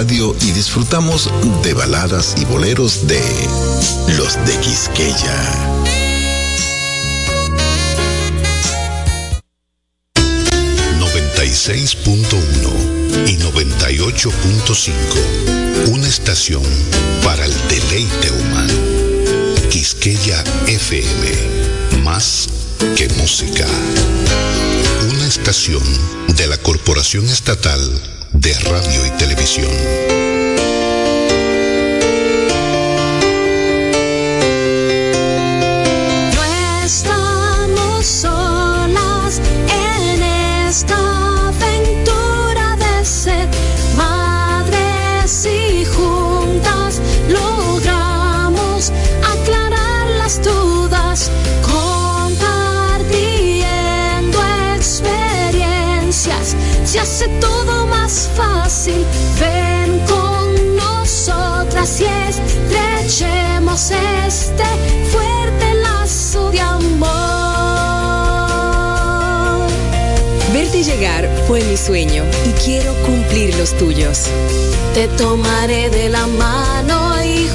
y disfrutamos de baladas y boleros de los de Quisqueya. ...96.1 y 98.5... ...una estación para el deleite humano... ...Quisqueya FM... ...más que música estación de la Corporación Estatal de Radio y Televisión. Este fuerte lazo de amor. Verte llegar fue mi sueño y quiero cumplir los tuyos. Te tomaré de la mano y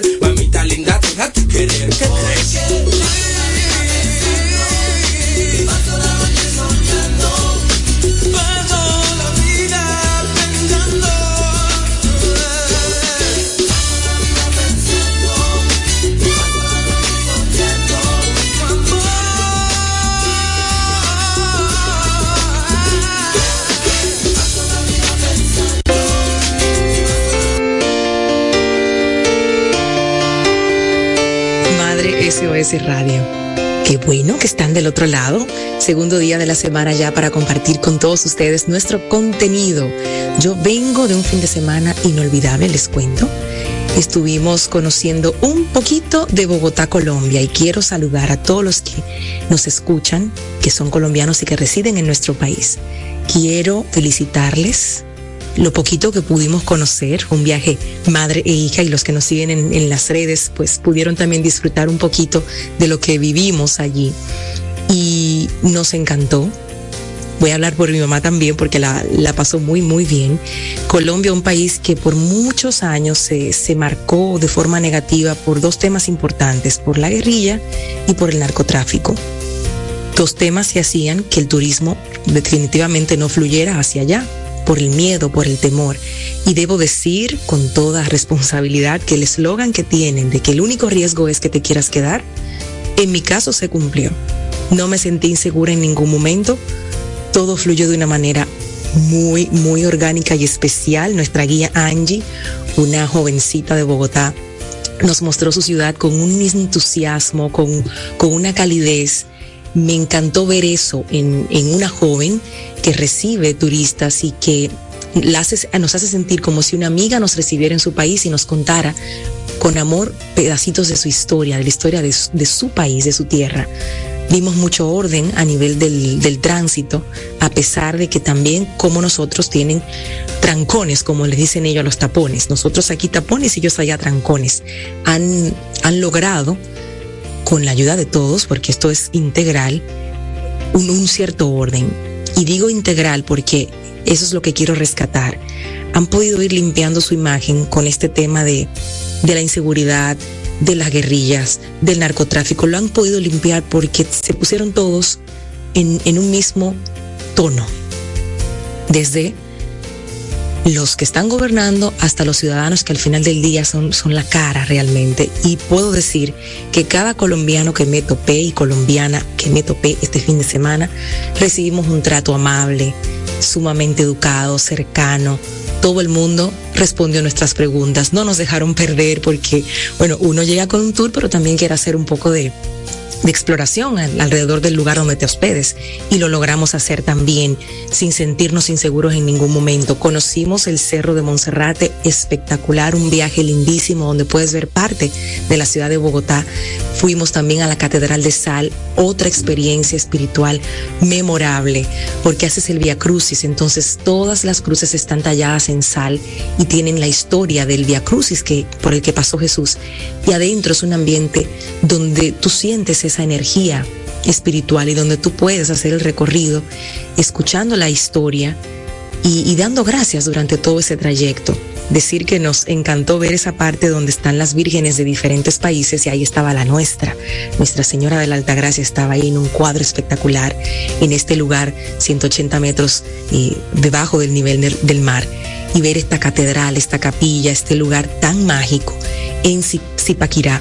placer, mamita linda, déjate querer, ¿qué crees? SOS Radio. Qué bueno que están del otro lado. Segundo día de la semana ya para compartir con todos ustedes nuestro contenido. Yo vengo de un fin de semana inolvidable, les cuento. Estuvimos conociendo un poquito de Bogotá, Colombia, y quiero saludar a todos los que nos escuchan, que son colombianos y que residen en nuestro país. Quiero felicitarles lo poquito que pudimos conocer, un viaje madre e hija y los que nos siguen en, las redes pues pudieron también disfrutar un poquito de lo que vivimos allí y nos encantó. Voy a hablar por mi mamá también porque la, la pasó muy muy bien. Colombia, un país que por muchos años se, se marcó de forma negativa por dos temas importantes, por la guerrilla y por el narcotráfico. Dos temas que hacían que el turismo definitivamente no fluyera hacia allá por el miedo, por el temor. Y debo decir con toda responsabilidad que el eslogan que tienen de que el único riesgo es que te quieras quedar, en mi caso se cumplió. No me sentí insegura en ningún momento. Todo fluyó de una manera muy, muy orgánica y especial. Nuestra guía Angie, una jovencita de Bogotá, nos mostró su ciudad con un entusiasmo, con, con una calidez. Me encantó ver eso en, en una joven que recibe turistas y que nos hace sentir como si una amiga nos recibiera en su país y nos contara con amor pedacitos de su historia, de la historia de su, de su país, de su tierra. Vimos mucho orden a nivel del, del, tránsito, a pesar de que también como nosotros tienen trancones, como les dicen ellos a los tapones. Nosotros aquí tapones y ellos allá trancones. Han, han logrado, con la ayuda de todos, porque esto es integral, un, cierto orden. Y digo integral porque eso es lo que quiero rescatar. Han podido ir limpiando su imagen con este tema de, de la inseguridad, de las guerrillas, del narcotráfico, lo han podido limpiar porque se pusieron todos en, en un mismo tono. Desde los que están gobernando hasta los ciudadanos que al final del día son, son la cara realmente. Y puedo decir que cada colombiano que me topé y colombiana que me topé este fin de semana, recibimos un trato amable, sumamente educado, cercano. Todo el mundo respondió nuestras preguntas, no nos dejaron perder porque, bueno, uno llega con un tour, pero también quiere hacer un poco de, exploración alrededor del lugar donde te hospedes y lo logramos hacer también sin sentirnos inseguros en ningún momento. Conocimos el Cerro de Monserrate, espectacular, un viaje lindísimo donde puedes ver parte de la ciudad de Bogotá. Fuimos también a la Catedral de Sal, otra experiencia espiritual memorable, porque haces el Via Crucis, entonces todas las cruces están talladas en y tienen la historia del Via Crucis que, por el que pasó Jesús. Y adentro es un ambiente donde tú sientes esa energía espiritual y donde tú puedes hacer el recorrido escuchando la historia y, y, dando gracias durante todo ese trayecto. Decir que nos encantó ver esa parte donde están las vírgenes de diferentes países y ahí estaba la nuestra. Nuestra Señora de la Alta Gracia estaba ahí en un cuadro espectacular, en este lugar, 180 metros eh, debajo del nivel del mar. Y ver esta catedral, esta capilla, este lugar tan mágico en Zipaquirá,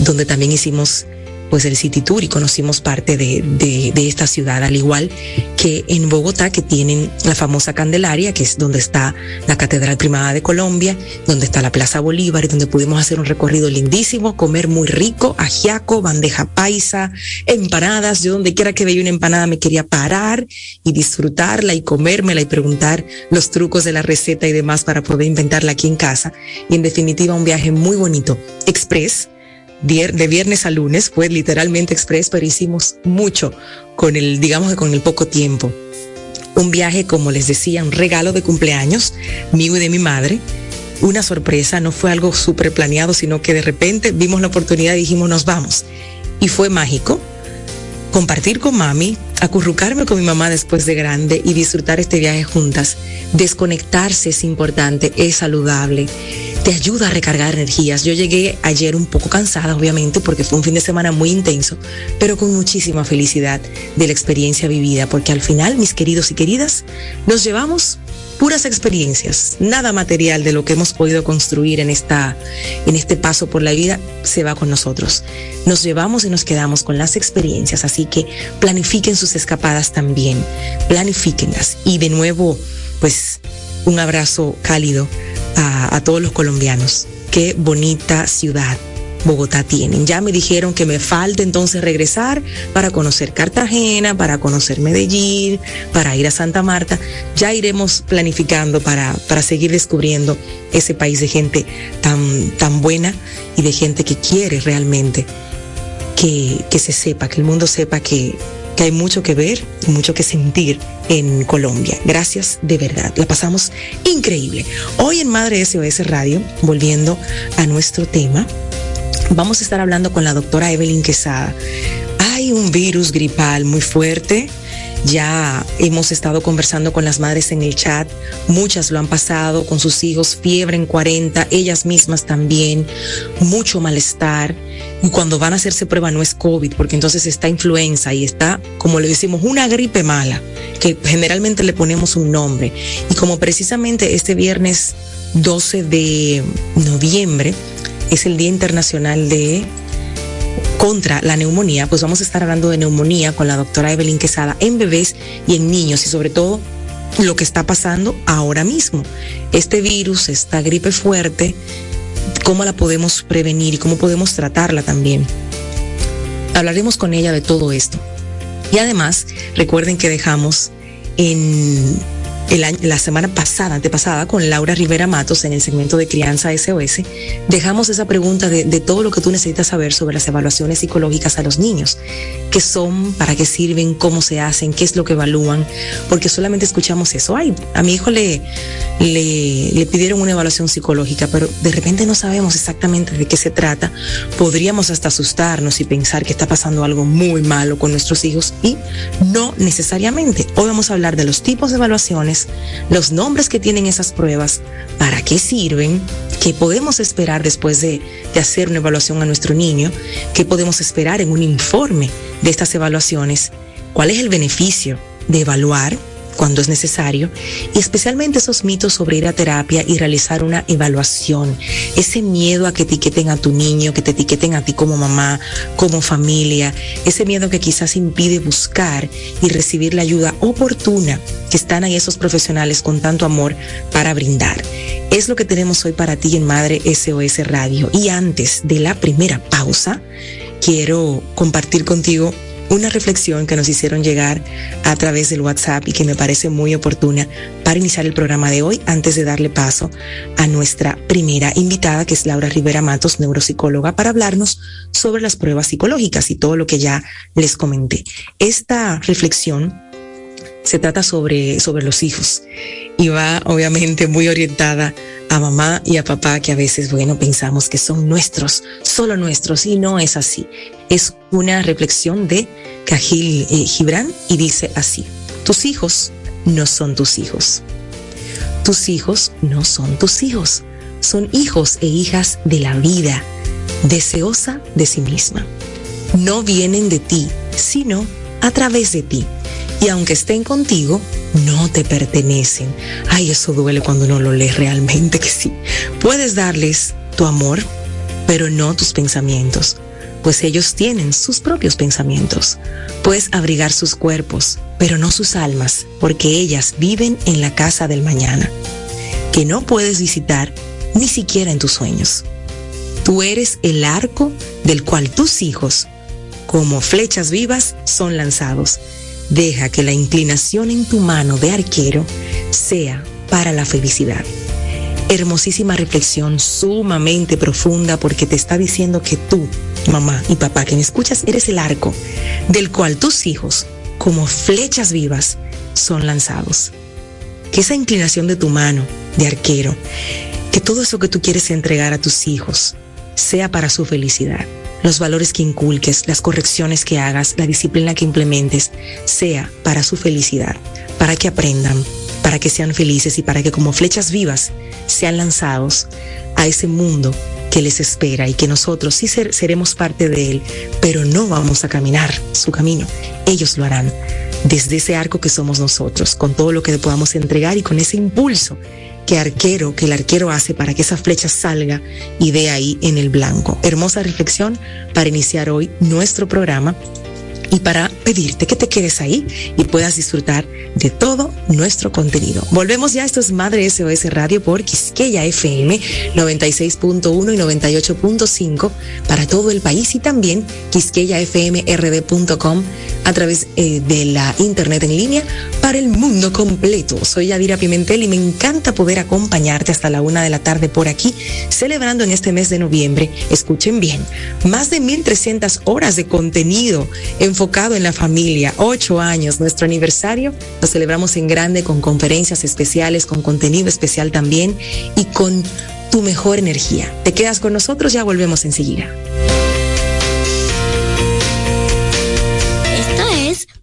donde también hicimos pues el City Tour y conocimos parte de, de, de, esta ciudad, al igual que en Bogotá, que tienen la famosa Candelaria, que es donde está la Catedral Primada de Colombia, donde está la Plaza Bolívar y donde pudimos hacer un recorrido lindísimo, comer muy rico, ajiaco, bandeja paisa, empanadas. Yo donde quiera que veía una empanada me quería parar y disfrutarla y comérmela y preguntar los trucos de la receta y demás para poder inventarla aquí en casa. Y en definitiva un viaje muy bonito, express de viernes a lunes, fue literalmente express, pero hicimos mucho con el, digamos con el poco tiempo. Un viaje, como les decía, un regalo de cumpleaños mío y de mi madre. Una sorpresa, no fue algo súper planeado, sino que de repente vimos la oportunidad y dijimos, nos vamos. Y fue mágico compartir con mami, acurrucarme con mi mamá después de grande y disfrutar este viaje juntas. Desconectarse es importante, es saludable te ayuda a recargar energías. Yo llegué ayer un poco cansada, obviamente, porque fue un fin de semana muy intenso, pero con muchísima felicidad de la experiencia vivida, porque al final, mis queridos y queridas, nos llevamos puras experiencias, nada material de lo que hemos podido construir en esta en este paso por la vida se va con nosotros. Nos llevamos y nos quedamos con las experiencias, así que planifiquen sus escapadas también, planifíquenlas y de nuevo, pues un abrazo cálido a todos los colombianos. Qué bonita ciudad. Bogotá tienen. Ya me dijeron que me falta entonces regresar para conocer Cartagena, para conocer Medellín, para ir a Santa Marta. Ya iremos planificando para, para seguir descubriendo ese país de gente tan, tan buena y de gente que quiere realmente que, que se sepa, que el mundo sepa que, que hay mucho que ver y mucho que sentir en Colombia. Gracias de verdad. La pasamos increíble. Hoy en Madre SOS Radio, volviendo a nuestro tema, vamos a estar hablando con la doctora Evelyn Quesada. Hay un virus gripal muy fuerte. Ya hemos estado conversando con las madres en el chat, muchas lo han pasado con sus hijos, fiebre en 40, ellas mismas también, mucho malestar. Y cuando van a hacerse prueba no es COVID, porque entonces está influenza y está, como le decimos, una gripe mala, que generalmente le ponemos un nombre. Y como precisamente este viernes 12 de noviembre es el Día Internacional de contra la neumonía, pues vamos a estar hablando de neumonía con la doctora Evelyn Quesada en bebés y en niños y sobre todo lo que está pasando ahora mismo. Este virus, esta gripe fuerte, cómo la podemos prevenir y cómo podemos tratarla también. Hablaremos con ella de todo esto. Y además, recuerden que dejamos en el año, la semana pasada, antepasada, con Laura Rivera Matos en el segmento de Crianza SOS, dejamos esa pregunta de, de, todo lo que tú necesitas saber sobre las evaluaciones psicológicas a los niños. ¿Qué son? ¿Para qué sirven? ¿Cómo se hacen? ¿Qué es lo que evalúan? Porque solamente escuchamos eso. Ay, a mi hijo le, le, le pidieron una evaluación psicológica, pero de repente no sabemos exactamente de qué se trata. Podríamos hasta asustarnos y pensar que está pasando algo muy malo con nuestros hijos y no necesariamente. Hoy vamos a hablar de los tipos de evaluaciones los nombres que tienen esas pruebas, para qué sirven, qué podemos esperar después de, de hacer una evaluación a nuestro niño, qué podemos esperar en un informe de estas evaluaciones, cuál es el beneficio de evaluar cuando es necesario y especialmente esos mitos sobre ir a terapia y realizar una evaluación, ese miedo a que etiqueten a tu niño, que te etiqueten a ti como mamá, como familia, ese miedo que quizás impide buscar y recibir la ayuda oportuna que están ahí esos profesionales con tanto amor para brindar. Es lo que tenemos hoy para ti en Madre SOS Radio. Y antes de la primera pausa, quiero compartir contigo una reflexión que nos hicieron llegar a través del WhatsApp y que me parece muy oportuna para iniciar el programa de hoy antes de darle paso a nuestra primera invitada que es Laura Rivera Matos, neuropsicóloga, para hablarnos sobre las pruebas psicológicas y todo lo que ya les comenté. Esta reflexión se trata sobre, sobre los hijos y va obviamente muy orientada a mamá y a papá que a veces, bueno, pensamos que son nuestros, solo nuestros, y no es así. Es una reflexión de Cajil eh, Gibran y dice así, tus hijos no son tus hijos. Tus hijos no son tus hijos, son hijos e hijas de la vida, deseosa de sí misma. No vienen de ti, sino a través de ti y aunque estén contigo, no te pertenecen. Ay, eso duele cuando uno lo lee realmente que sí. Puedes darles tu amor, pero no tus pensamientos, pues ellos tienen sus propios pensamientos. Puedes abrigar sus cuerpos, pero no sus almas, porque ellas viven en la casa del mañana, que no puedes visitar ni siquiera en tus sueños. Tú eres el arco del cual tus hijos, como flechas vivas, son lanzados Deja que la inclinación en tu mano de arquero sea para la felicidad. Hermosísima reflexión, sumamente profunda, porque te está diciendo que tú, mamá y papá, que me escuchas, eres el arco del cual tus hijos, como flechas vivas, son lanzados. Que esa inclinación de tu mano de arquero, que todo eso que tú quieres entregar a tus hijos, sea para su felicidad los valores que inculques, las correcciones que hagas, la disciplina que implementes, sea para su felicidad, para que aprendan, para que sean felices y para que como flechas vivas sean lanzados a ese mundo que les espera y que nosotros sí seremos parte de él, pero no vamos a caminar su camino. Ellos lo harán desde ese arco que somos nosotros, con todo lo que podamos entregar y con ese impulso que arquero, que el arquero hace para que esa flecha salga y dé ahí en el blanco. Hermosa reflexión para iniciar hoy nuestro programa y para pedirte que te quedes ahí y puedas disfrutar de todo nuestro contenido. Volvemos ya, esto es Madre SOS Radio por Quisqueya FM 96.1 y 98.5 para todo el país y también quisqueyafmrd.com a través eh, de la internet en línea para el mundo completo. Soy Yadira Pimentel y me encanta poder acompañarte hasta la una de la tarde por aquí, celebrando en este mes de noviembre, escuchen bien, más de 1.300 horas de contenido enfocado en la familia, ocho años, nuestro aniversario, lo celebramos en grande con conferencias especiales, con contenido especial también y con tu mejor energía. Te quedas con nosotros, ya volvemos enseguida.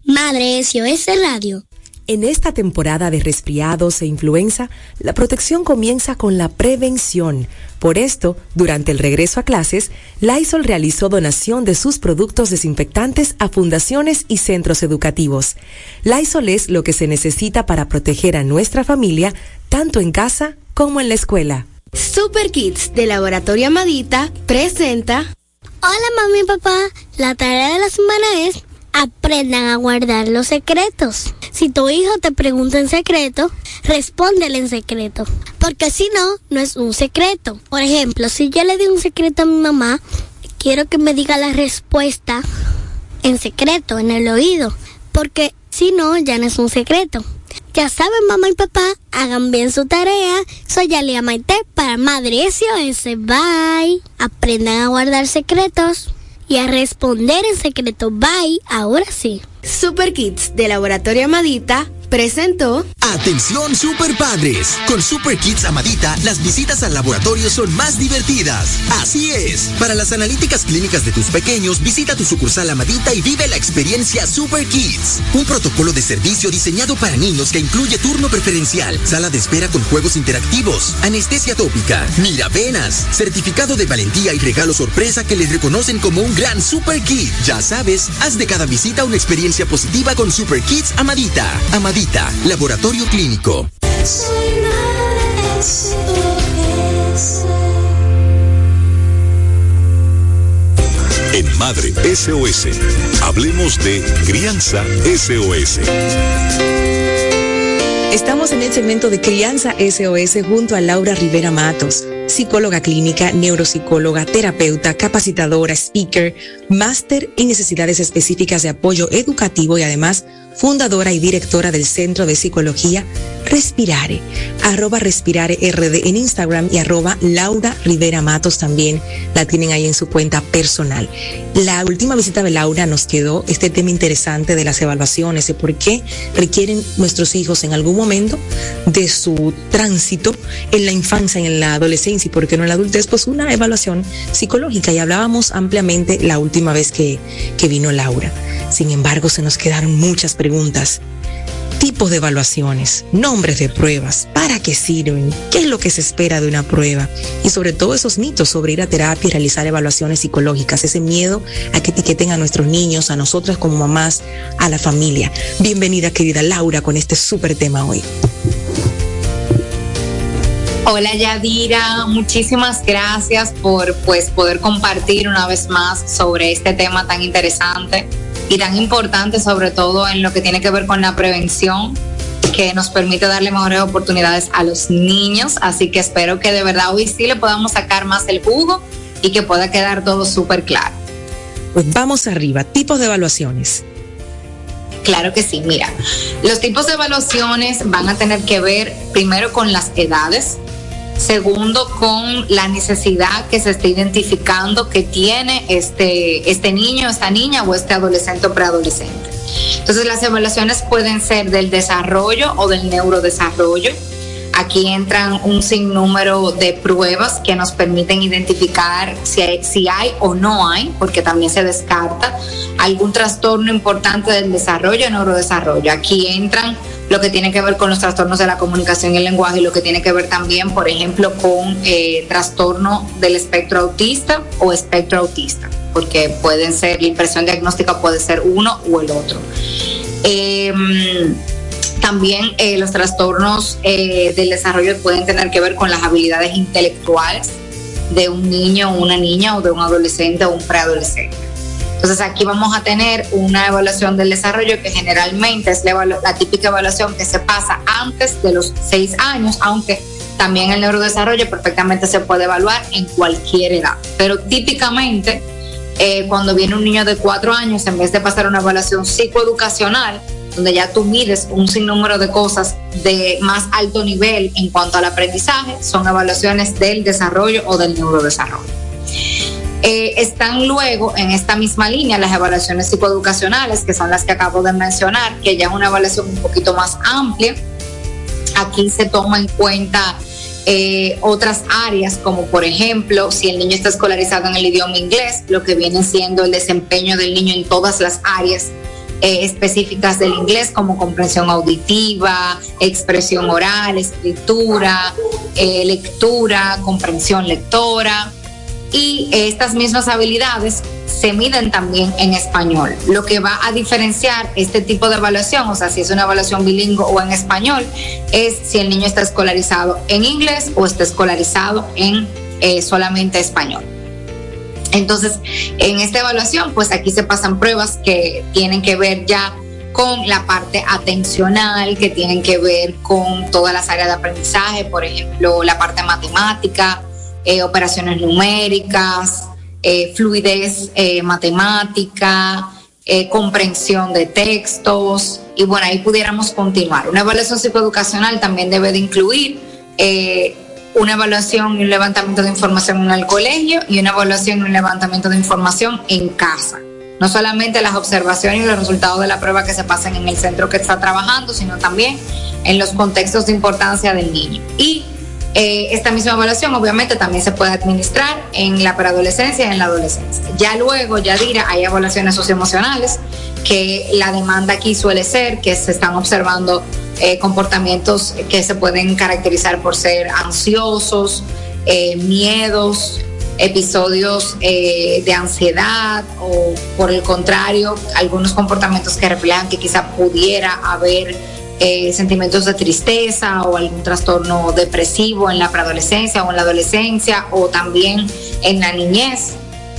Madre SOS Radio. En esta temporada de resfriados e influenza, la protección comienza con la prevención. Por esto, durante el regreso a clases, Lysol realizó donación de sus productos desinfectantes a fundaciones y centros educativos. Lysol es lo que se necesita para proteger a nuestra familia, tanto en casa como en la escuela. Super Kids de Laboratorio Amadita presenta. Hola mami y papá, la tarea de la semana es aprendan a guardar los secretos. Si tu hijo te pregunta en secreto, respóndele en secreto. Porque si no, no es un secreto. Por ejemplo, si yo le di un secreto a mi mamá, quiero que me diga la respuesta en secreto, en el oído. Porque si no, ya no es un secreto. Ya saben, mamá y papá, hagan bien su tarea. Soy Alia Maite para Madre SOS. Bye. Aprendan a guardar secretos y a responder en secreto. Bye, ahora sí. Super Kids de Laboratorio Amadita presentó Atención Super Padres. Con Super Kids Amadita, las visitas al laboratorio son más divertidas. Así es. Para las analíticas clínicas de tus pequeños, visita tu sucursal Amadita y vive la experiencia Super Kids. Un protocolo de servicio diseñado para niños que incluye turno preferencial, sala de espera con juegos interactivos, anestesia tópica, miravenas, certificado de valentía y regalo sorpresa que les reconocen como un gran Super Kid. Ya sabes, haz de cada visita una experiencia positiva con Super Kids Amadita. Amadita, Laboratorio Clínico. En Madre SOS, hablemos de Crianza SOS. Estamos en el segmento de Crianza SOS junto a Laura Rivera Matos, psicóloga clínica, neuropsicóloga, terapeuta, capacitadora, speaker, máster en necesidades específicas de apoyo educativo y además fundadora y directora del Centro de Psicología Respirare, arroba Respirare RD en Instagram y arroba Laura Rivera Matos también la tienen ahí en su cuenta personal. La última visita de Laura nos quedó este tema interesante de las evaluaciones, de por qué requieren nuestros hijos en algún momento de su tránsito en la infancia, en la adolescencia y por qué no en la adultez, pues una evaluación psicológica y hablábamos ampliamente la última vez que, que vino Laura. Sin embargo, se nos quedaron muchas preguntas. Tipos de evaluaciones, nombres de pruebas, ¿para qué sirven? ¿Qué es lo que se espera de una prueba? Y sobre todo esos mitos sobre ir a terapia y realizar evaluaciones psicológicas, ese miedo a que etiqueten a nuestros niños, a nosotras como mamás, a la familia. Bienvenida querida Laura con este súper tema hoy. Hola Yadira, muchísimas gracias por pues poder compartir una vez más sobre este tema tan interesante y tan importante, sobre todo en lo que tiene que ver con la prevención, que nos permite darle mejores oportunidades a los niños. Así que espero que de verdad hoy sí le podamos sacar más el jugo y que pueda quedar todo súper claro. Pues vamos arriba, tipos de evaluaciones. Claro que sí, mira, los tipos de evaluaciones van a tener que ver primero con las edades, Segundo, con la necesidad que se está identificando que tiene este, este niño, esta niña o este adolescente o preadolescente. Entonces, las evaluaciones pueden ser del desarrollo o del neurodesarrollo. Aquí entran un sinnúmero de pruebas que nos permiten identificar si hay, si hay o no hay, porque también se descarta algún trastorno importante del desarrollo o neurodesarrollo. Aquí entran lo que tiene que ver con los trastornos de la comunicación y el lenguaje y lo que tiene que ver también, por ejemplo, con eh, trastorno del espectro autista o espectro autista, porque pueden ser, la impresión diagnóstica puede ser uno o el otro. Em, también eh, los trastornos eh, del desarrollo pueden tener que ver con las habilidades intelectuales de un niño o una niña o de un adolescente o un preadolescente. Entonces aquí vamos a tener una evaluación del desarrollo que generalmente es la, típica evaluación que se pasa antes de los seis años, aunque también el neurodesarrollo perfectamente se puede evaluar en cualquier edad. Pero típicamente eh, cuando viene un niño de cuatro años, en vez de pasar una evaluación psicoeducacional, donde ya tú mides un sinnúmero de cosas de más alto nivel en cuanto al aprendizaje, son evaluaciones del desarrollo o del neurodesarrollo. Eh, están luego en esta misma línea las evaluaciones psicoeducacionales, que son las que acabo de mencionar, que ya es una evaluación un poquito más amplia. Aquí se toma en cuenta eh, otras áreas, como por ejemplo, si el niño está escolarizado en el idioma inglés, lo que viene siendo el desempeño del niño en todas las áreas eh, específicas del inglés, como comprensión auditiva, expresión oral, escritura, lectura, comprensión lectora y estas mismas habilidades se miden también en español. Lo que va a diferenciar este tipo de evaluación, o sea, si es una evaluación bilingüe o en español, es si el niño está escolarizado en inglés o está escolarizado en eh, solamente español. Entonces, en esta evaluación, pues aquí se pasan pruebas que tienen que ver ya con la parte atencional, que tienen que ver con todas las áreas de aprendizaje, por ejemplo, la parte matemática, eh, operaciones numéricas, eh, fluidez eh, matemática, comprensión de textos, y bueno, ahí pudiéramos continuar. Una evaluación psicoeducacional también debe de incluir una evaluación y un levantamiento de información en el colegio y una evaluación y un levantamiento de información en casa. no solamente las observaciones y los resultados de la prueba que se pasan en el centro que está trabajando, sino también en los contextos de importancia del niño. Y eh, esta misma evaluación obviamente también se puede administrar en la preadolescencia y en la adolescencia. Ya luego, ya dirá, hay evaluaciones socioemocionales, que la demanda aquí suele ser que se están observando eh, comportamientos que se pueden caracterizar por ser ansiosos, eh, miedos, episodios eh, de ansiedad o por el contrario, algunos comportamientos que reflejan que quizá pudiera haber sentimientos de tristeza o algún trastorno depresivo en la preadolescencia o en la adolescencia o también en la niñez.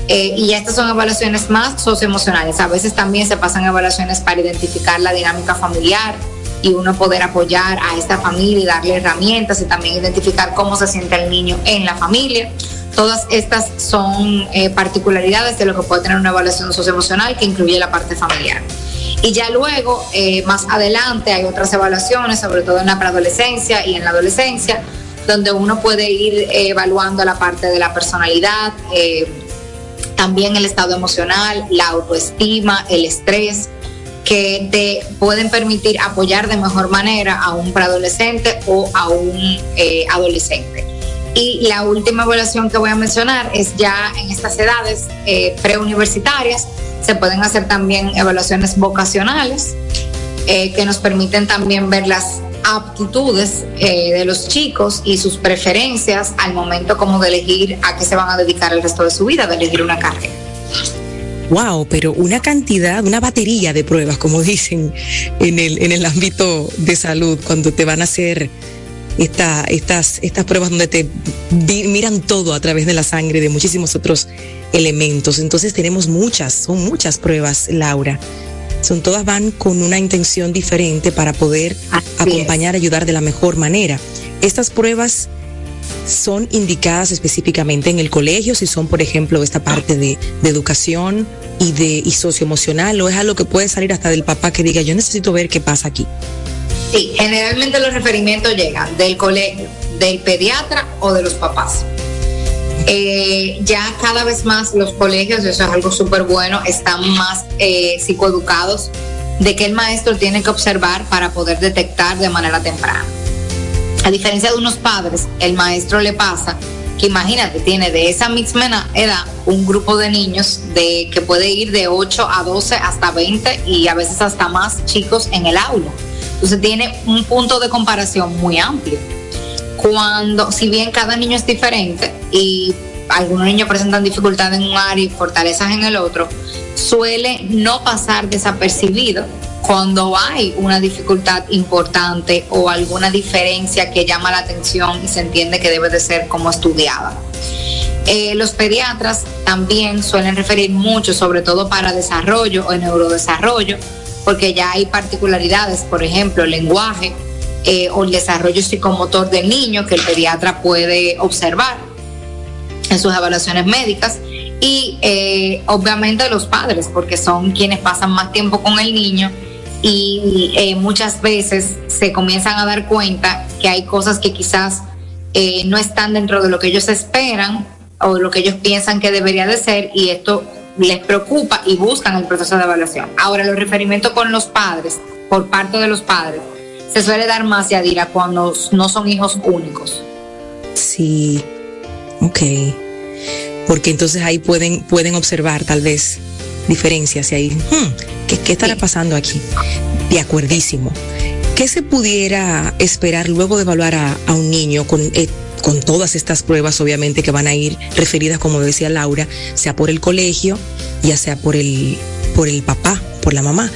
Eh, y estas son evaluaciones más socioemocionales. A veces también se pasan evaluaciones para identificar la dinámica familiar y uno poder apoyar a esta familia y darle herramientas y también identificar cómo se siente el niño en la familia. Todas estas son eh, particularidades de lo que puede tener una evaluación socioemocional que incluye la parte familiar. Y ya luego, eh, más adelante, hay otras evaluaciones, sobre todo en la preadolescencia y en la adolescencia, donde uno puede ir eh, evaluando la parte de la personalidad, también el estado emocional, la autoestima, el estrés, que te pueden permitir apoyar de mejor manera a un preadolescente o a un adolescente. Y la última evaluación que voy a mencionar es ya en estas edades eh, preuniversitarias. Se pueden hacer también evaluaciones vocacionales eh, que nos permiten también ver las aptitudes eh, de los chicos y sus preferencias al momento como de elegir a qué se van a dedicar el resto de su vida, de elegir una carrera. Wow, pero una cantidad, una batería de pruebas, como dicen en el, en el ámbito de salud, cuando te van a hacer esta, estas, estas pruebas donde te miran todo a través de la sangre, de muchísimos otros elementos. Entonces tenemos muchas, son muchas pruebas, Laura. Son todas van con una intención diferente para poder acompañar, ayudar de la mejor manera. Estas pruebas son indicadas específicamente en el colegio, si son, por ejemplo, esta parte de, educación y de y socioemocional, o es algo que puede salir hasta del papá que diga, yo necesito ver qué pasa aquí. Sí, generalmente los referimientos llegan del colegio, del pediatra o de los papás. Eh, ya cada vez más los colegios, eso es algo súper bueno, están más eh, psicoeducados de que el maestro tiene que observar para poder detectar de manera temprana. Diferencia de unos padres, el maestro le pasa que imagínate, tiene de esa misma edad un grupo de niños de que puede ir de 8 a 12 hasta 20 y a veces hasta más chicos en el aula. Entonces tiene un punto de comparación muy amplio. Cuando, si bien cada niño es diferente y algunos niños presentan dificultades en un área y fortalezas en el otro, suele no pasar desapercibido cuando hay una dificultad importante o alguna diferencia que llama la atención y se entiende que debe de ser como estudiada. Eh, los pediatras también suelen referir mucho, sobre todo para desarrollo o neurodesarrollo, porque ya hay particularidades, por ejemplo, el lenguaje eh, o el desarrollo psicomotor del niño que el pediatra puede observar en sus evaluaciones médicas y eh, obviamente los padres, porque son quienes pasan más tiempo con el niño y eh, muchas veces se comienzan a dar cuenta que hay cosas que quizás no están dentro de lo que ellos esperan o lo que ellos piensan que debería de ser y esto les preocupa y buscan el proceso de evaluación. Ahora, los referimientos con los padres, por parte de los padres, se suele dar más, Yadira, cuando no son hijos únicos. Sí, ok. Porque entonces ahí pueden, pueden observar tal vez diferencias y ahí, hmm, ¿qué, estará pasando aquí? De acuerdísimo. ¿Qué se pudiera esperar luego de evaluar a, un niño con... Eh, con todas estas pruebas, obviamente, que van a ir referidas, como decía Laura, sea por el colegio, ya sea por el, por el papá, por la mamá,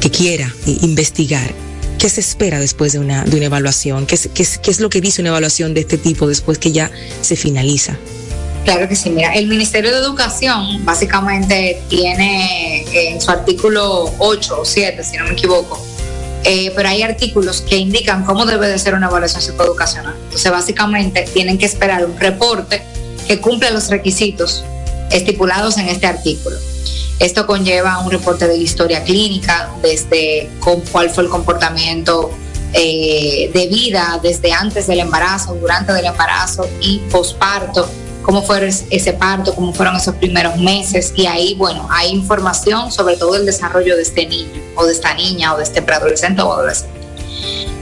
que quiera investigar. ¿Qué se espera después de una, de una evaluación? ¿Qué es, qué, es, ¿Qué es lo que dice una evaluación de este tipo después que ya se finaliza? Claro que sí, mira, el Ministerio de Educación básicamente tiene en su artículo 8 o 7, si no me equivoco, eh, pero hay artículos que indican cómo debe de ser una evaluación psicoeducacional. Entonces, básicamente, tienen que esperar un reporte que cumpla los requisitos estipulados en este artículo. Esto conlleva un reporte de la historia clínica, desde cuál fue el comportamiento eh, de vida desde antes del embarazo, durante el embarazo y posparto, cómo fue ese parto, cómo fueron esos primeros meses y ahí, bueno, hay información sobre todo el desarrollo de este niño o de esta niña o de este preadolescente o adolescente.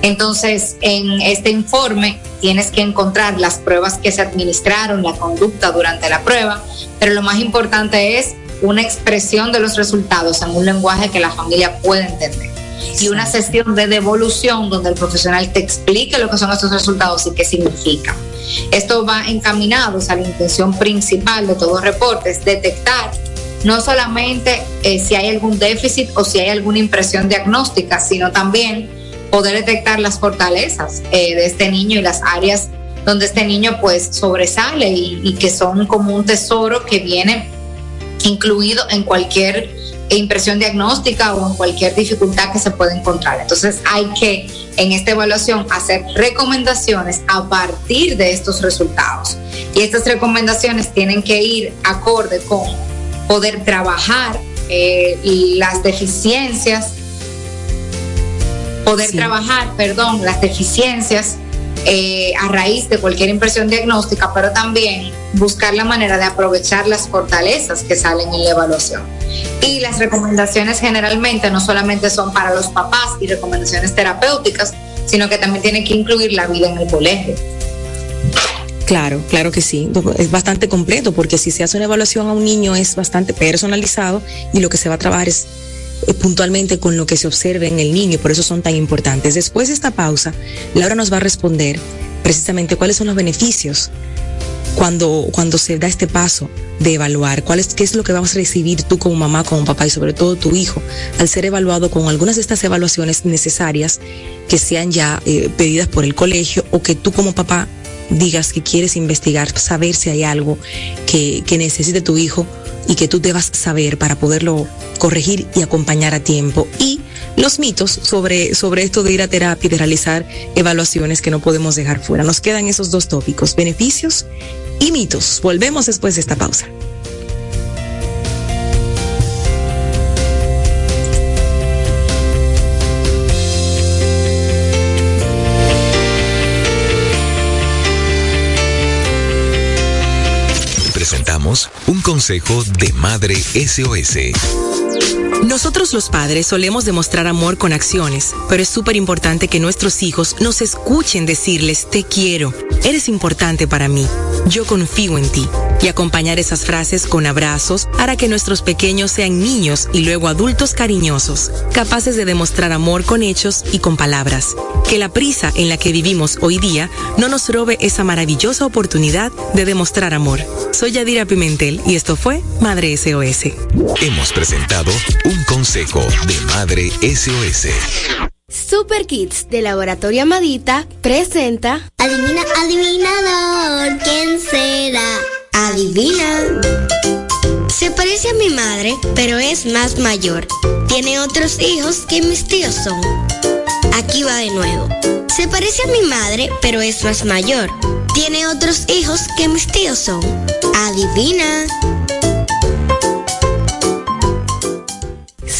Entonces, en este informe tienes que encontrar las pruebas que se administraron, la conducta durante la prueba, pero lo más importante es una expresión de los resultados en un lenguaje que la familia pueda entender. Y una sesión de devolución donde el profesional te explique lo que son estos resultados y qué significan. Esto va encaminado a la intención principal de todo reporte, es detectar no solamente eh, si hay algún déficit o si hay alguna impresión diagnóstica, sino también poder detectar las fortalezas eh, de este niño y las áreas donde este niño pues sobresale y, que son como un tesoro que viene incluido en cualquier impresión diagnóstica o en cualquier dificultad que se pueda encontrar. Entonces hay que en esta evaluación hacer recomendaciones a partir de estos resultados. Y estas recomendaciones tienen que ir acorde con poder trabajar eh, las deficiencias poder trabajar, perdón, las deficiencias eh, a raíz de cualquier impresión diagnóstica, pero también buscar la manera de aprovechar las fortalezas que salen en la evaluación. Y las recomendaciones generalmente no solamente son para los papás y recomendaciones terapéuticas, sino que también tienen que incluir la vida en el colegio. Claro, claro que sí. Es bastante completo porque si se hace una evaluación a un niño es bastante personalizado y lo que se va a trabajar es puntualmente con lo que se observe en el niño, por eso son tan importantes. Después de esta pausa, Laura nos va a responder precisamente cuáles son los beneficios cuando, cuando se da este paso de evaluar, cuál es, qué es lo que vamos a recibir tú como mamá, como papá y sobre todo tu hijo al ser evaluado con algunas de estas evaluaciones necesarias que sean ya eh, pedidas por el colegio o que tú como papá digas que quieres investigar, saber si hay algo que, que necesite tu hijo y que tú debas saber para poderlo corregir y acompañar a tiempo. Y los mitos sobre, sobre esto de ir a terapia y de realizar evaluaciones que no podemos dejar fuera. Nos quedan esos dos tópicos, beneficios y mitos. Volvemos después de esta pausa. Un consejo de Madre SOS. Nosotros los padres solemos demostrar amor con acciones, pero es súper importante que nuestros hijos nos escuchen decirles te quiero, eres importante para mí, yo confío en ti. Y acompañar esas frases con abrazos hará que nuestros pequeños sean niños y luego adultos cariñosos, capaces de demostrar amor con hechos y con palabras. Que la prisa en la que vivimos hoy día no nos robe esa maravillosa oportunidad de demostrar amor. Soy Yadira Pimentel y esto fue Madre SOS. Hemos presentado un consejo de Madre SOS. Super Kids de Laboratorio Amadita presenta Adivina, adivinador, ¿quién será? Adivina. Se parece a mi madre, pero es más mayor. Tiene otros hijos que mis tíos son. Aquí va de nuevo. Se parece a mi madre, pero es más mayor. Tiene otros hijos que mis tíos son. Adivina.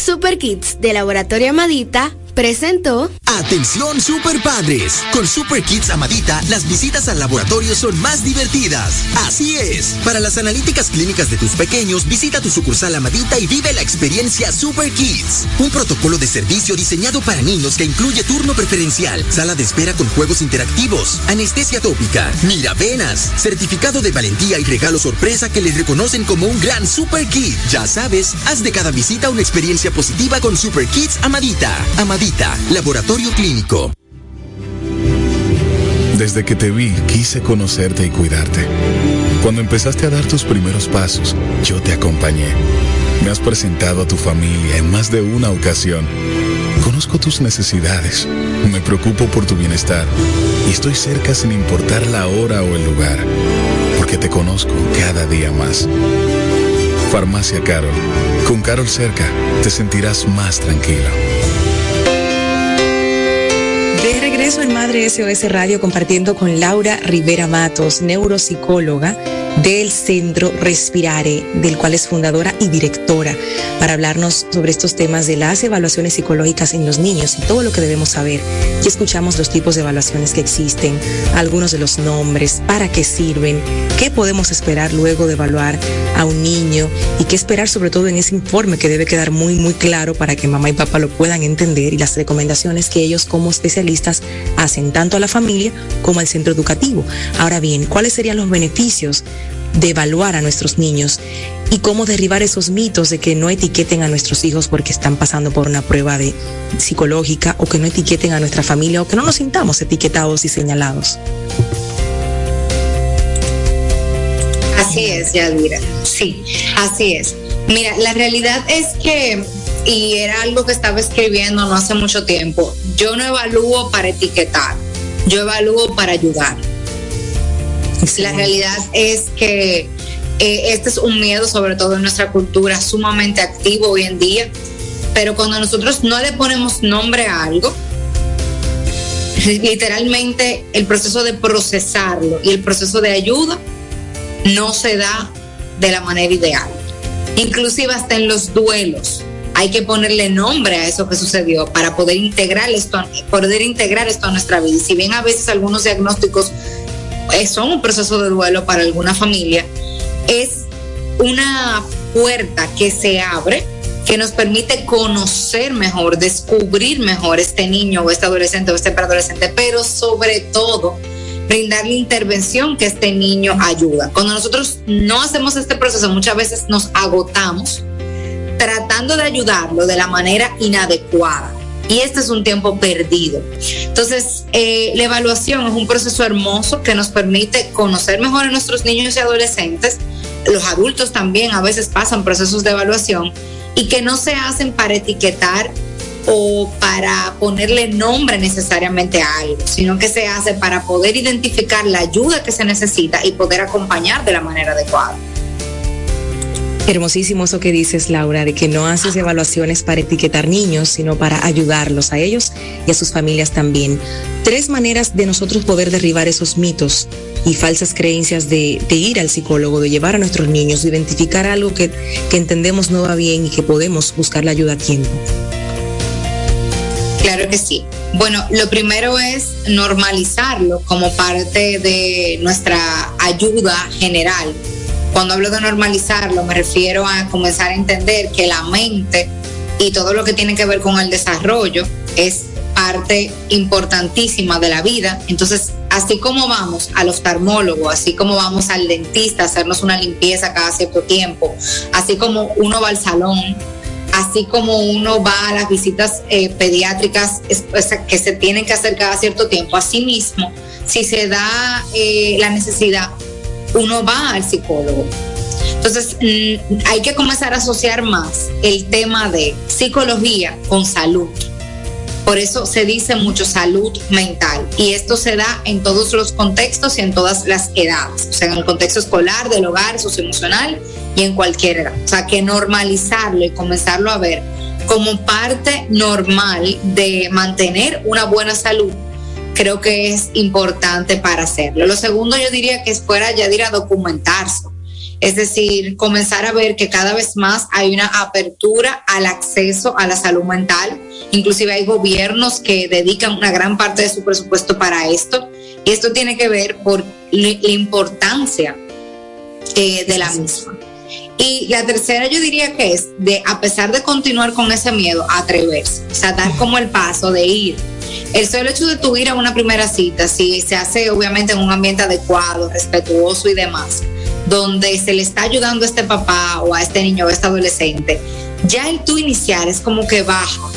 Super Kids de Laboratorio Amadita presentó Atención super padres. Con Super Kids Amadita, las visitas al laboratorio son más divertidas. Así es. Para las analíticas clínicas de tus pequeños, visita tu sucursal Amadita y vive la experiencia Super Kids. Un protocolo de servicio diseñado para niños que incluye turno preferencial, sala de espera con juegos interactivos, anestesia tópica, miravenas, certificado de valentía y regalo sorpresa que les reconocen como un gran Super Kid. Ya sabes, haz de cada visita una experiencia positiva con Super Kids Amadita. Amadita, laboratorio Clínico. Desde que te vi, quise conocerte y cuidarte. Cuando empezaste a dar tus primeros pasos, yo te acompañé. Me has presentado a tu familia en más de una ocasión. Conozco tus necesidades, me preocupo por tu bienestar y estoy cerca sin importar la hora o el lugar, porque te conozco cada día más. Farmacia Carol. Con Carol cerca, te sentirás más tranquilo. Regreso en Madre SOS Radio compartiendo con Laura Rivera Matos, neuropsicóloga del Centro Respirare, del cual es fundadora y directora, para hablarnos sobre estos temas de las evaluaciones psicológicas en los niños y todo lo que debemos saber. Y escuchamos los tipos de evaluaciones que existen, algunos de los nombres, para qué sirven, qué podemos esperar luego de evaluar a un niño y qué esperar sobre todo en ese informe que debe quedar muy, muy claro para que mamá y papá lo puedan entender y las recomendaciones que ellos como especialistas hacen tanto a la familia como al centro educativo. Ahora bien, ¿cuáles serían los beneficios de evaluar a nuestros niños y cómo derribar esos mitos de que no etiqueten a nuestros hijos porque están pasando por una prueba de psicológica o que no etiqueten a nuestra familia o que no nos sintamos etiquetados y señalados. Así es, Yadira. Sí, así es. Mira, la realidad es que, y era algo que estaba escribiendo no hace mucho tiempo, yo no evalúo para etiquetar, yo evalúo para ayudar. La realidad es que eh, este es un miedo, sobre todo en nuestra cultura, sumamente activo hoy en día, pero cuando nosotros no le ponemos nombre a algo, literalmente el proceso de procesarlo y el proceso de ayuda no se da de la manera ideal. Inclusive hasta en los duelos hay que ponerle nombre a eso que sucedió para poder integrar esto, poder integrar esto a nuestra vida. Y si bien a veces algunos diagnósticos son un proceso de duelo para alguna familia, es una puerta que se abre que nos permite conocer mejor, descubrir mejor este niño o este adolescente o este preadolescente, pero sobre todo brindar la intervención que este niño ayuda. Cuando nosotros no hacemos este proceso, muchas veces nos agotamos tratando de ayudarlo de la manera inadecuada. Y este es un tiempo perdido. Entonces, eh, la evaluación es un proceso hermoso que nos permite conocer mejor a nuestros niños y adolescentes. Los adultos también a veces pasan procesos de evaluación y que no se hacen para etiquetar o para ponerle nombre necesariamente a algo, sino que se hace para poder identificar la ayuda que se necesita y poder acompañar de la manera adecuada. Hermosísimo eso que dices, Laura, de que no haces evaluaciones para etiquetar niños, sino para ayudarlos a ellos y a sus familias también. Tres maneras de nosotros poder derribar esos mitos y falsas creencias de, de ir al psicólogo, de llevar a nuestros niños, de identificar algo que, que entendemos no va bien y que podemos buscar la ayuda a tiempo. Claro que sí. Bueno, lo primero es normalizarlo como parte de nuestra ayuda general. Cuando hablo de normalizarlo, me refiero a comenzar a entender que la mente y todo lo que tiene que ver con el desarrollo es parte importantísima de la vida. Entonces, así como vamos al oftalmólogo, así como vamos al dentista a hacernos una limpieza cada cierto tiempo, así como uno va al salón así como uno va a las visitas eh, pediátricas que se tienen que hacer cada cierto tiempo, así mismo, si se da eh, la necesidad, uno va al psicólogo. Entonces, mm, hay que comenzar a asociar más el tema de psicología con salud. Por eso se dice mucho salud mental y esto se da en todos los contextos y en todas las edades, o sea, en el contexto escolar, del hogar, socioemocional y en cualquier edad. O sea, que normalizarlo y comenzarlo a ver como parte normal de mantener una buena salud, creo que es importante para hacerlo. Lo segundo yo diría que es fuera ya de ir a documentarse. Es decir, comenzar a ver que cada vez más hay una apertura al acceso a la salud mental. Inclusive hay gobiernos que dedican una gran parte de su presupuesto para esto. Y esto tiene que ver por la importancia eh, de la misma. Y la tercera yo diría que es de, a pesar de continuar con ese miedo, atreverse, o sea, dar como el paso de ir. El solo hecho de tu ir a una primera cita, si se hace obviamente en un ambiente adecuado, respetuoso y demás, donde se le está ayudando a este papá o a este niño o a este adolescente, ya el tú iniciar es como que baja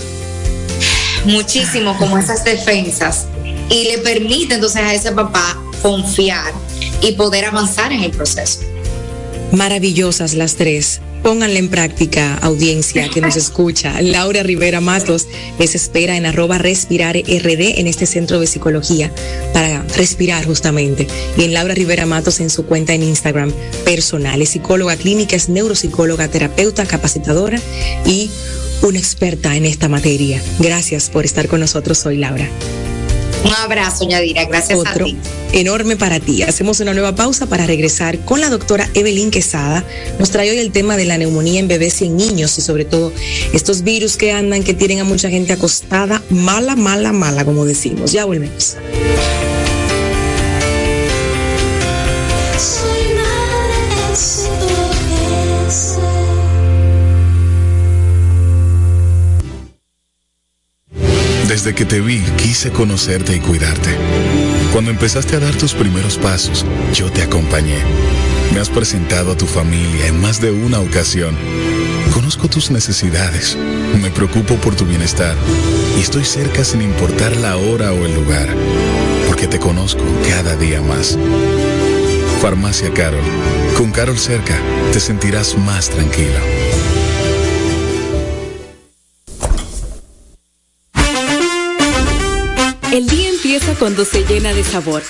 muchísimo como esas defensas y le permite entonces a ese papá confiar y poder avanzar en el proceso. Maravillosas las tres. Pónganla en práctica, audiencia que nos escucha. Laura Rivera Matos les espera en arroba respirar RD en este centro de psicología para respirar justamente. Y en Laura Rivera Matos en su cuenta en Instagram personal. Es psicóloga clínica, es neuropsicóloga, terapeuta, capacitadora y una experta en esta materia. Gracias por estar con nosotros hoy, Laura. Un abrazo, Yadira. Gracias Otro a ti. enorme para ti. Hacemos una nueva pausa para regresar con la doctora Evelyn Quesada. Nos trae hoy el tema de la neumonía en bebés y en niños y sobre todo estos virus que andan, que tienen a mucha gente acostada, mala, mala, mala, como decimos. Ya volvemos. Desde que te vi, quise conocerte y cuidarte. Cuando empezaste a dar tus primeros pasos, yo te acompañé. Me has presentado a tu familia en más de una ocasión. Conozco tus necesidades, me preocupo por tu bienestar y estoy cerca sin importar la hora o el lugar, porque te conozco cada día más. Farmacia Carol. Con Carol cerca, te sentirás más tranquilo. El día empieza cuando se llena de sabor.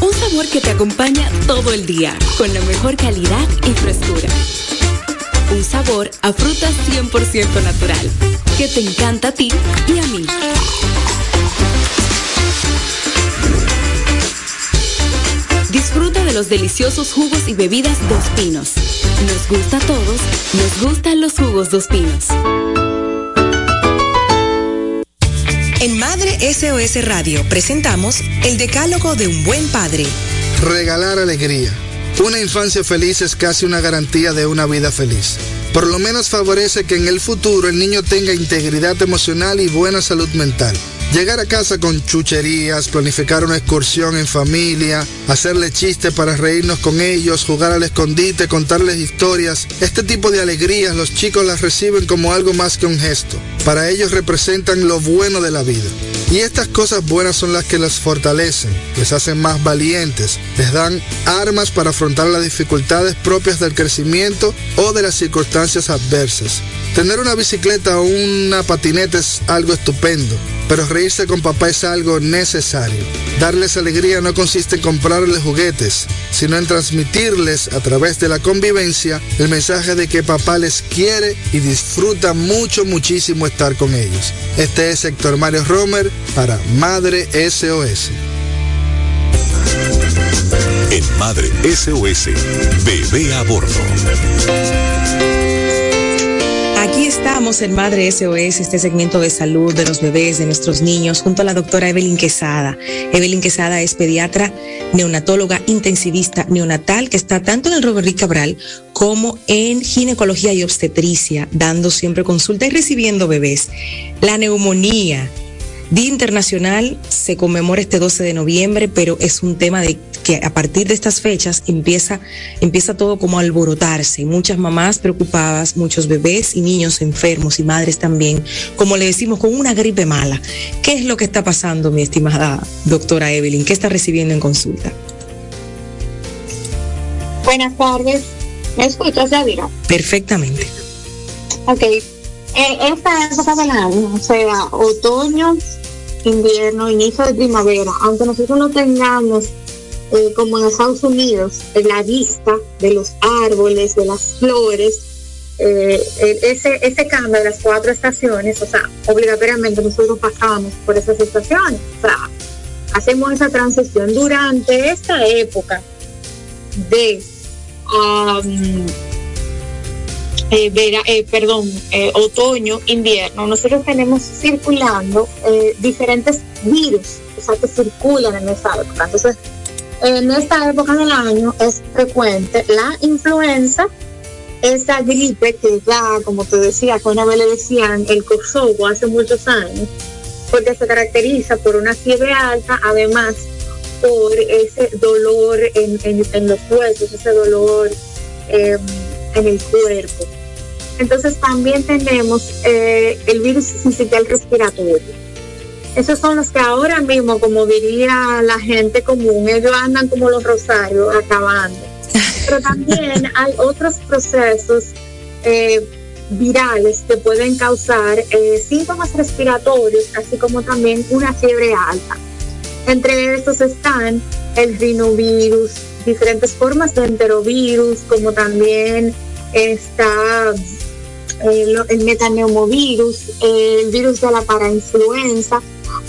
Un sabor que te acompaña todo el día, con la mejor calidad y frescura. Un sabor a fruta 100% natural, que te encanta a ti y a mí. Disfruta de los deliciosos jugos y bebidas Dos Pinos. Nos gusta a todos, nos gustan los jugos Dos Pinos. En Madre SOS Radio presentamos el Decálogo de un Buen Padre. Regalar alegría. Una infancia feliz es casi una garantía de una vida feliz. Por lo menos favorece que en el futuro el niño tenga integridad emocional y buena salud mental. Llegar a casa con chucherías, planificar una excursión en familia, hacerle chistes para reírnos con ellos, jugar al escondite, contarles historias. Este tipo de alegrías los chicos las reciben como algo más que un gesto. Para ellos representan lo bueno de la vida. Y estas cosas buenas son las que las fortalecen, les hacen más valientes, les dan armas para afrontar las dificultades propias del crecimiento o de las circunstancias adversas. Tener una bicicleta o una patineta es algo estupendo, pero reírse con papá es algo necesario. Darles alegría no consiste en comprarles juguetes, sino en transmitirles a través de la convivencia el mensaje de que papá les quiere y disfruta mucho, muchísimo estar con ellos. Este es Héctor Mario Romer para Madre SOS. En Madre SOS, bebé a bordo. Estamos en Madre SOS, este segmento de salud de los bebés, de nuestros niños, junto a la doctora Evelyn Quesada. Evelyn Quesada es pediatra, neonatóloga, intensivista neonatal, que está tanto en el Robert Cabral como en ginecología y obstetricia, dando siempre consulta y recibiendo bebés. La neumonía, Día Internacional se conmemora este 12 de noviembre, pero es un tema de que a partir de estas fechas empieza, empieza todo como a alborotarse. Muchas mamás preocupadas, muchos bebés y niños enfermos y madres también, como le decimos, con una gripe mala. ¿Qué es lo que está pasando, mi estimada doctora Evelyn? ¿Qué está recibiendo en consulta? Buenas tardes. ¿Me escuchas, Yadira? Perfectamente. Ok. En esta época del año, o sea, otoño, invierno, inicio de primavera, aunque nosotros no tengamos, eh, como en Estados Unidos, la vista de los árboles, de las flores, eh, ese, ese cambio de las cuatro estaciones, o sea, obligatoriamente nosotros pasamos por esas estaciones, o sea, hacemos esa transición durante esta época de um, eh, vera, eh, perdón, eh, otoño, invierno, nosotros tenemos circulando eh, diferentes virus, o sea, que circulan en esta época. Entonces, en esta época del año es frecuente la influenza, esa gripe que ya, como te decía, una vez le decían el Kosovo hace muchos años, porque se caracteriza por una fiebre alta, además por ese dolor en, en, los huesos, ese dolor eh, en el cuerpo. Entonces también tenemos eh, el virus sincitial respiratorio. Esos son los que ahora mismo, como diría la gente común, ellos andan como los rosarios acabando. Pero también hay otros procesos eh, virales que pueden causar eh, síntomas respiratorios, así como también una fiebre alta. Entre estos están el rinovirus, diferentes formas de enterovirus, como también está eh, lo- el metaneumovirus, el virus de la parainfluenza.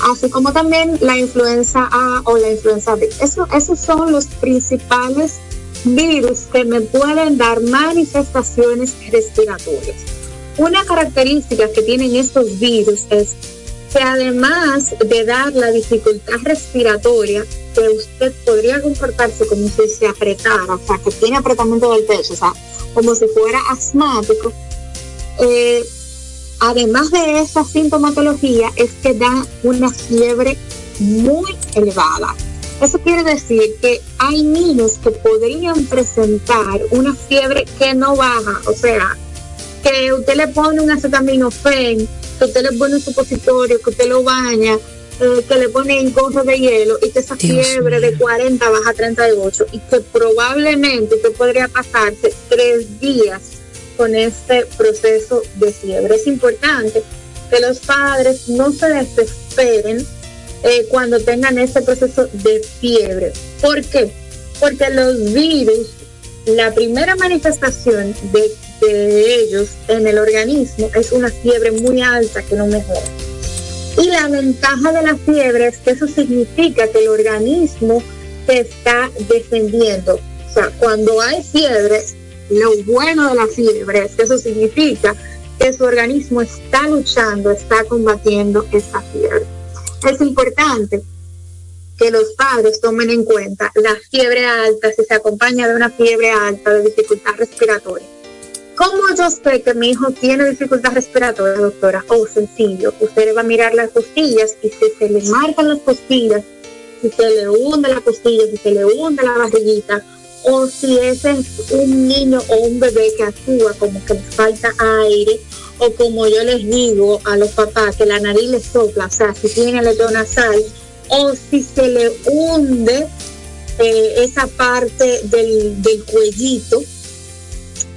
Así como también la influenza A o la influenza B. Eso, esos son los principales virus que me pueden dar manifestaciones respiratorias. Una característica que tienen estos virus es que además de dar la dificultad respiratoria, que usted podría comportarse como si se apretara, o sea, que tiene apretamiento del pecho, o sea, como si fuera asmático, eh, además de esa sintomatología, es que da una fiebre muy elevada. Eso quiere decir que hay niños que podrían presentar una fiebre que no baja, o sea, que usted le pone un acetaminofén, que usted le pone un supositorio, que usted lo baña, eh, que le pone en cosas de hielo y que esa fiebre de 40 baja a 38 y que probablemente usted podría pasarse tres días con este proceso de fiebre. Es importante que los padres no se desesperen eh, cuando tengan este proceso de fiebre. ¿Por qué? Porque los virus, la primera manifestación de, de ellos en el organismo es una fiebre muy alta que no mejora. Y la ventaja de la fiebre es que eso significa que el organismo se está defendiendo. O sea, cuando hay fiebre, lo bueno de la fiebre es que eso significa que su organismo está luchando, está combatiendo esa fiebre. Es importante que los padres tomen en cuenta la fiebre alta si se acompaña de una fiebre alta de dificultad respiratoria. ¿Cómo yo sé que mi hijo tiene dificultad respiratoria, doctora? Oh, sencillo. Usted va a mirar las costillas y si se le marcan las costillas, si se le hunde la costilla, si se le hunde la barriguita, o si es un niño o un bebé que actúa como que le falta aire, o como yo les digo a los papás, que la nariz le sopla, o sea, si tiene lecho nasal, o si se le hunde eh, esa parte del, del cuellito,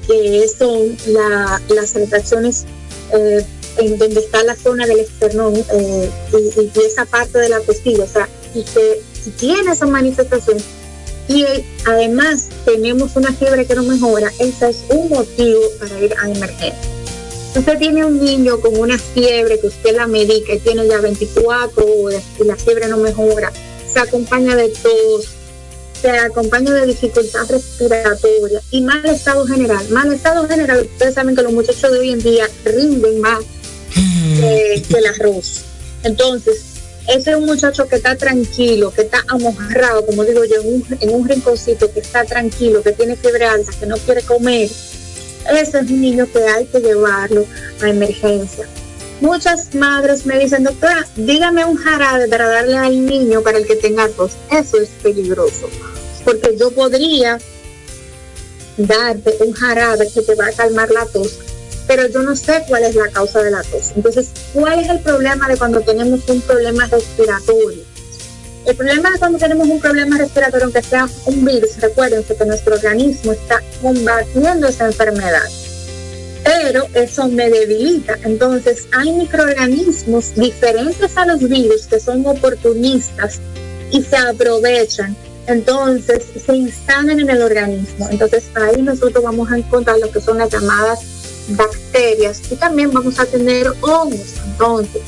que son la, las retracciones eh, en donde está la zona del esternón eh, y, esa parte de la costilla. O sea, si, se, si tiene esa manifestación y además tenemos una fiebre que no mejora, ese es un motivo para ir a emergencia. Usted tiene un niño con una fiebre que usted la medica y tiene ya 24 horas y la fiebre no mejora, se acompaña de tos, se acompaña de dificultad respiratoria y mal estado general. Mal estado general, ustedes saben que los muchachos de hoy en día rinden más que, que el arroz. Entonces, ese es un muchacho que está tranquilo, que está amojarrado, como digo yo, en un, en un rinconcito, que está tranquilo, que tiene fiebre alta, que no quiere comer. Ese es un niño que hay que llevarlo a emergencia. Muchas madres me dicen, doctora, dígame un jarabe para darle al niño para el que tenga tos. Eso es peligroso, porque yo podría darte un jarabe que te va a calmar la tos, pero yo no sé cuál es la causa de la tos. Entonces, ¿cuál es el problema de cuando tenemos un problema respiratorio? El problema de cuando tenemos un problema respiratorio, aunque sea un virus, recuerden que nuestro organismo está combatiendo esa enfermedad pero eso me debilita. Entonces hay microorganismos diferentes a los virus que son oportunistas y se aprovechan. Entonces se instalan en el organismo. Entonces ahí nosotros vamos a encontrar lo que son las llamadas bacterias y también vamos a tener hongos. Entonces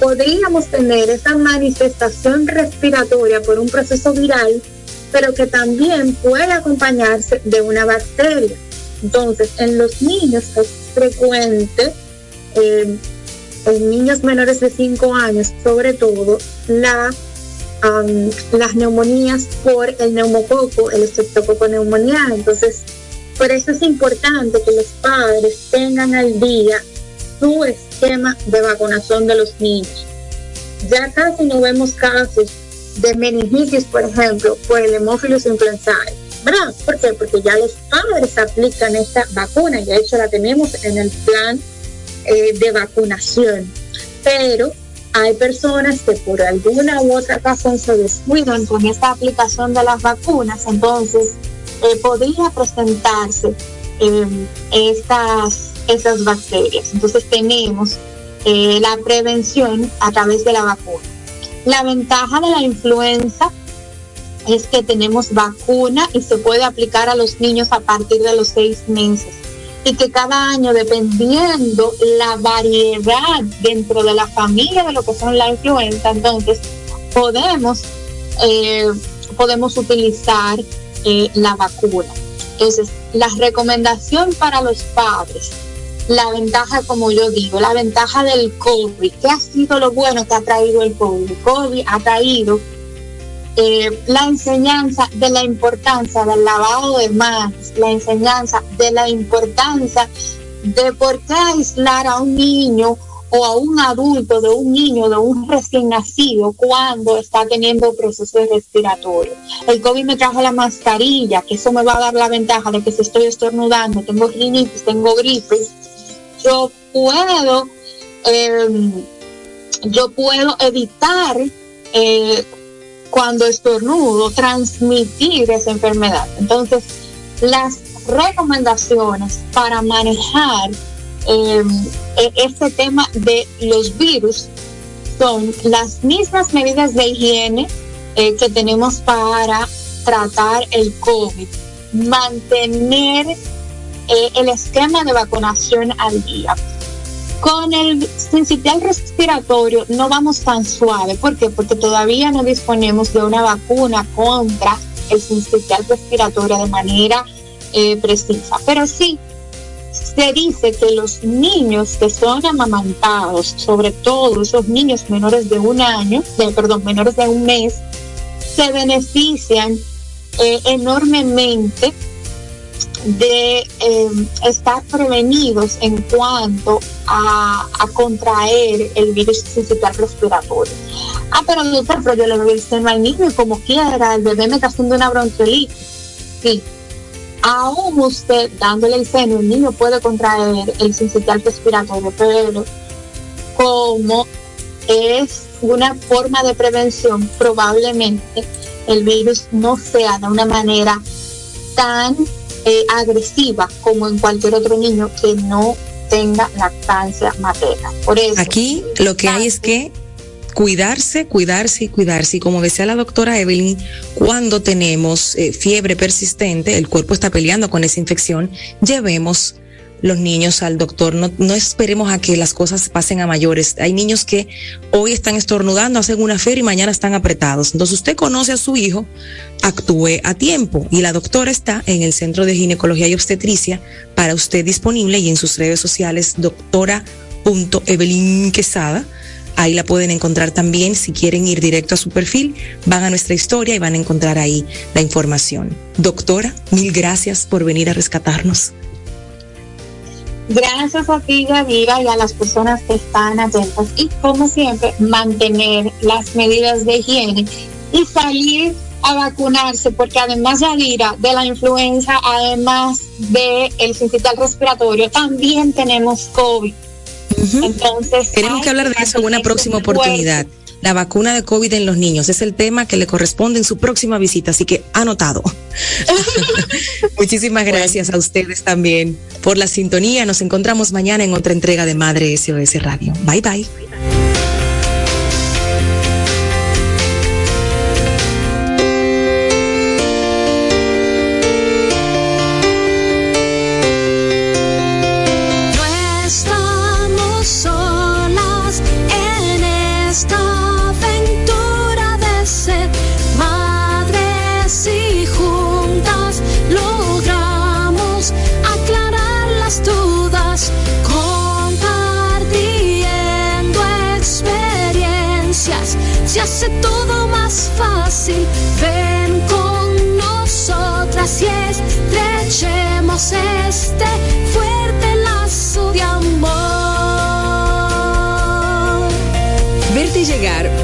podríamos tener esa manifestación respiratoria por un proceso viral, pero que también puede acompañarse de una bacteria. Entonces, en los niños es frecuente, eh, en niños menores de 5 años, sobre todo, la, las neumonías por el neumococo, el estreptococo neumonial. Entonces, por eso es importante que los padres tengan al día su esquema de vacunación de los niños. Ya casi no vemos casos de meningitis, por ejemplo, por el hemófilos influenzae ¿verdad? ¿Por qué? Porque ya los padres aplican esta vacuna, ya hecho la tenemos en el plan eh, de vacunación. Pero hay personas que por alguna u otra razón se descuidan con esta aplicación de las vacunas, entonces eh, podría presentarse eh, estas, estas bacterias. Entonces tenemos eh, la prevención a través de la vacuna. La ventaja de la influenza es que tenemos vacuna y se puede aplicar a los niños a partir de los seis meses. y que cada año, dependiendo la variedad dentro de la familia de lo que son la influenza, entonces podemos, eh, podemos utilizar eh, la vacuna. Entonces, la recomendación para los padres, la ventaja, como yo digo, la ventaja del COVID, ¿qué ha sido lo bueno que ha traído el COVID? El COVID ha traído eh, la enseñanza de la importancia del lavado de manos, la enseñanza de la importancia de por qué aislar a un niño o a un adulto de un niño, de un recién nacido, cuando está teniendo procesos respiratorios. El COVID me trajo la mascarilla, que eso me va a dar la ventaja de que si estoy estornudando, tengo rinitis, tengo gripe, yo puedo, eh, yo puedo evitar eh, cuando estornudo, transmitir esa enfermedad. Entonces, las recomendaciones para manejar eh, este tema de los virus son las mismas medidas de higiene eh, que tenemos para tratar el COVID. Mantener eh, el esquema de vacunación al día. Con el sincitial respiratorio no vamos tan suave. ¿Por qué? Porque todavía no disponemos de una vacuna contra el sincitial respiratorio de manera eh, precisa. Pero sí, se dice que los niños que son amamantados, sobre todo esos niños menores de un año, de, perdón, menores de un mes, se benefician eh, enormemente de eh, estar prevenidos en cuanto a, contraer el virus sincitial respiratorio. Ah, pero doctor, pero yo le doy el seno al niño y como quiera, el bebé me está haciendo una bronquiolitis. Sí. Aún usted dándole el seno, el niño puede contraer el sincitial respiratorio, pero como es una forma de prevención, probablemente el virus no sea de una manera tan eh, agresiva como en cualquier otro niño que no tenga lactancia materna. Por eso, Aquí lo que hay es que cuidarse, cuidarse y cuidarse. Y como decía la doctora Evelyn, cuando tenemos eh, fiebre persistente, el cuerpo está peleando con esa infección, llevemos los niños al doctor. No, esperemos a que las cosas pasen a mayores. Hay niños que hoy están estornudando, hacen una feria y mañana están apretados. Entonces usted conoce a su hijo, actúe a tiempo. Y la doctora está en el Centro de Ginecología y Obstetricia para usted disponible y en sus redes sociales Quesada. Ahí la pueden encontrar también. Si quieren ir directo a su perfil, van a nuestra historia y van a encontrar ahí la información. Doctora, mil gracias por venir a rescatarnos. Gracias a ti, Yadira, y a las personas que están atentas. Y como siempre, mantener las medidas de higiene y salir a vacunarse, porque además, Yadira, de la influenza, además del el sincitial respiratorio, también tenemos COVID. Uh -huh. Entonces, tenemos que hablar de eso en una próxima oportunidad. La vacuna de COVID en los niños es el tema que le corresponde en su próxima visita, así que anotado. Muchísimas gracias a ustedes también por la sintonía. Nos encontramos mañana en otra entrega de Madre SOS Radio. Bye bye.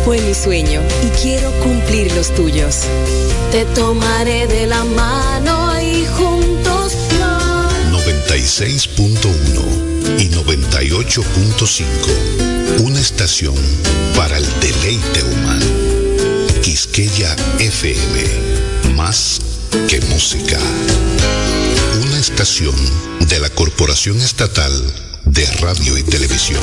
Fue mi sueño y quiero cumplir los tuyos. Te tomaré de la mano y juntos. 96.1 y 98.5 una estación para el deleite humano. Quisqueya FM, más que música. Una estación de la Corporación Estatal de Radio y Televisión.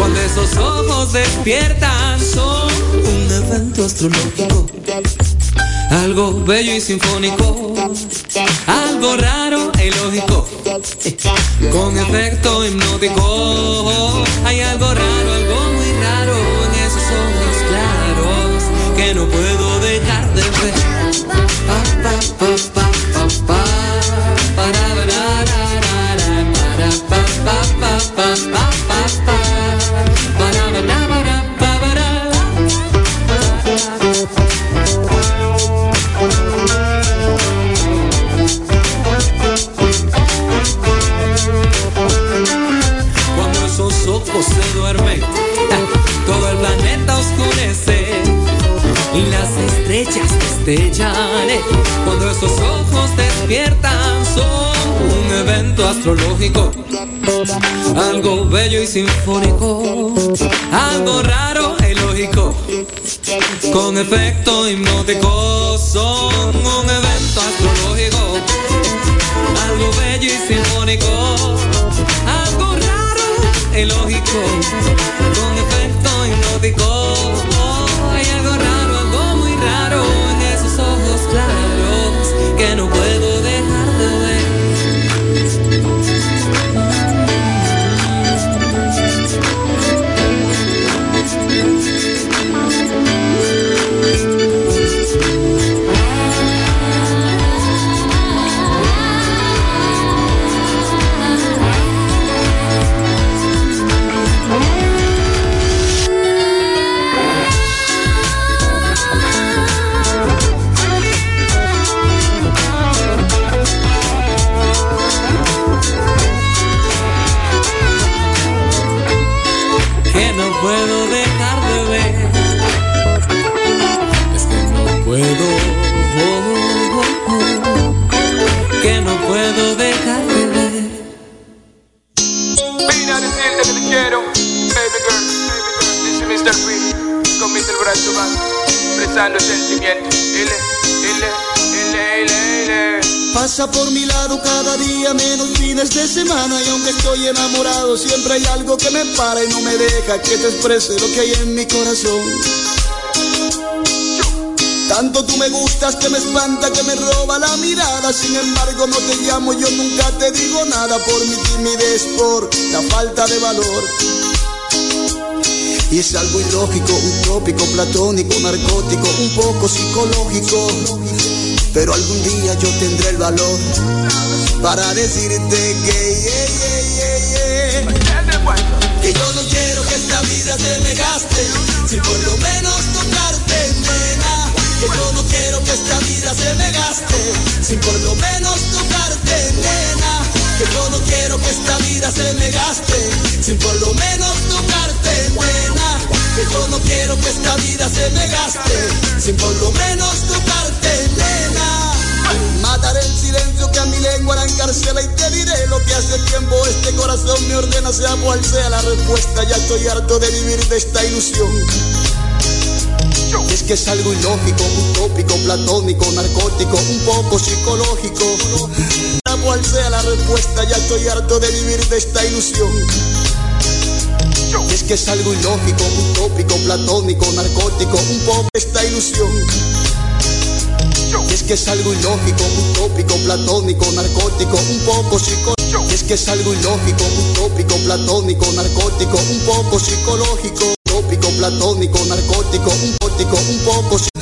Cuando esos ojos despiertan, son un evento astrológico. Algo bello y sinfónico, algo raro e ilógico, con efecto hipnótico. Hay algo raro, algo muy raro en esos ojos claros que no puedo dejar de ver. Pa, pa, pa, pa, pa, pa, para, ra, ra, ra, ra, para, pa, pa, pa, pa, pa, pa, pa, para, Cuando esos ojos despiertan, son un evento astrológico, algo bello y sinfónico, algo raro e ilógico, con efecto hipnótico, son un evento astrológico, algo bello y sinfónico, algo raro e ilógico, con efecto hipnótico. Por mi lado cada día menos fines de semana y aunque estoy enamorado siempre hay algo que me para y no me deja que te exprese lo que hay en mi corazón. Tanto tú me gustas que me espanta, que me roba la mirada. Sin embargo, no te llamo, yo nunca te digo nada por mi timidez, por la falta de valor. Y es algo ilógico, utópico, platónico, narcótico, un poco psicológico. Pero algún día yo tendré el valor para decirte que yeah, yeah, yeah, que yo no quiero que esta vida se me gaste sin por lo menos tocarte, nena. Que yo no quiero que esta vida se me gaste sin por lo menos tocarte, nena. Que yo no quiero que esta vida se me gaste sin por lo menos tocarte, nena. Que yo no quiero que esta vida se me gaste sin por lo menos tocarte, nena. Mataré el silencio que a mi lengua la encarcela y te diré lo que hace tiempo este corazón me ordena, sea cual sea la respuesta. Ya estoy harto de vivir de esta ilusión. Es que es algo ilógico, utópico, platónico, narcótico, un poco psicológico. Sea cual sea la respuesta, ya estoy harto de vivir de esta ilusión. Es que es algo ilógico, utópico, platónico, narcótico, un poco esta ilusión. Y es que es algo ilógico, utópico, platónico, narcótico, un poco psicológico. Y es que es algo ilógico, utópico, platónico, narcótico, un poco psicológico. Utópico, platónico, narcótico, un un poco psicológico.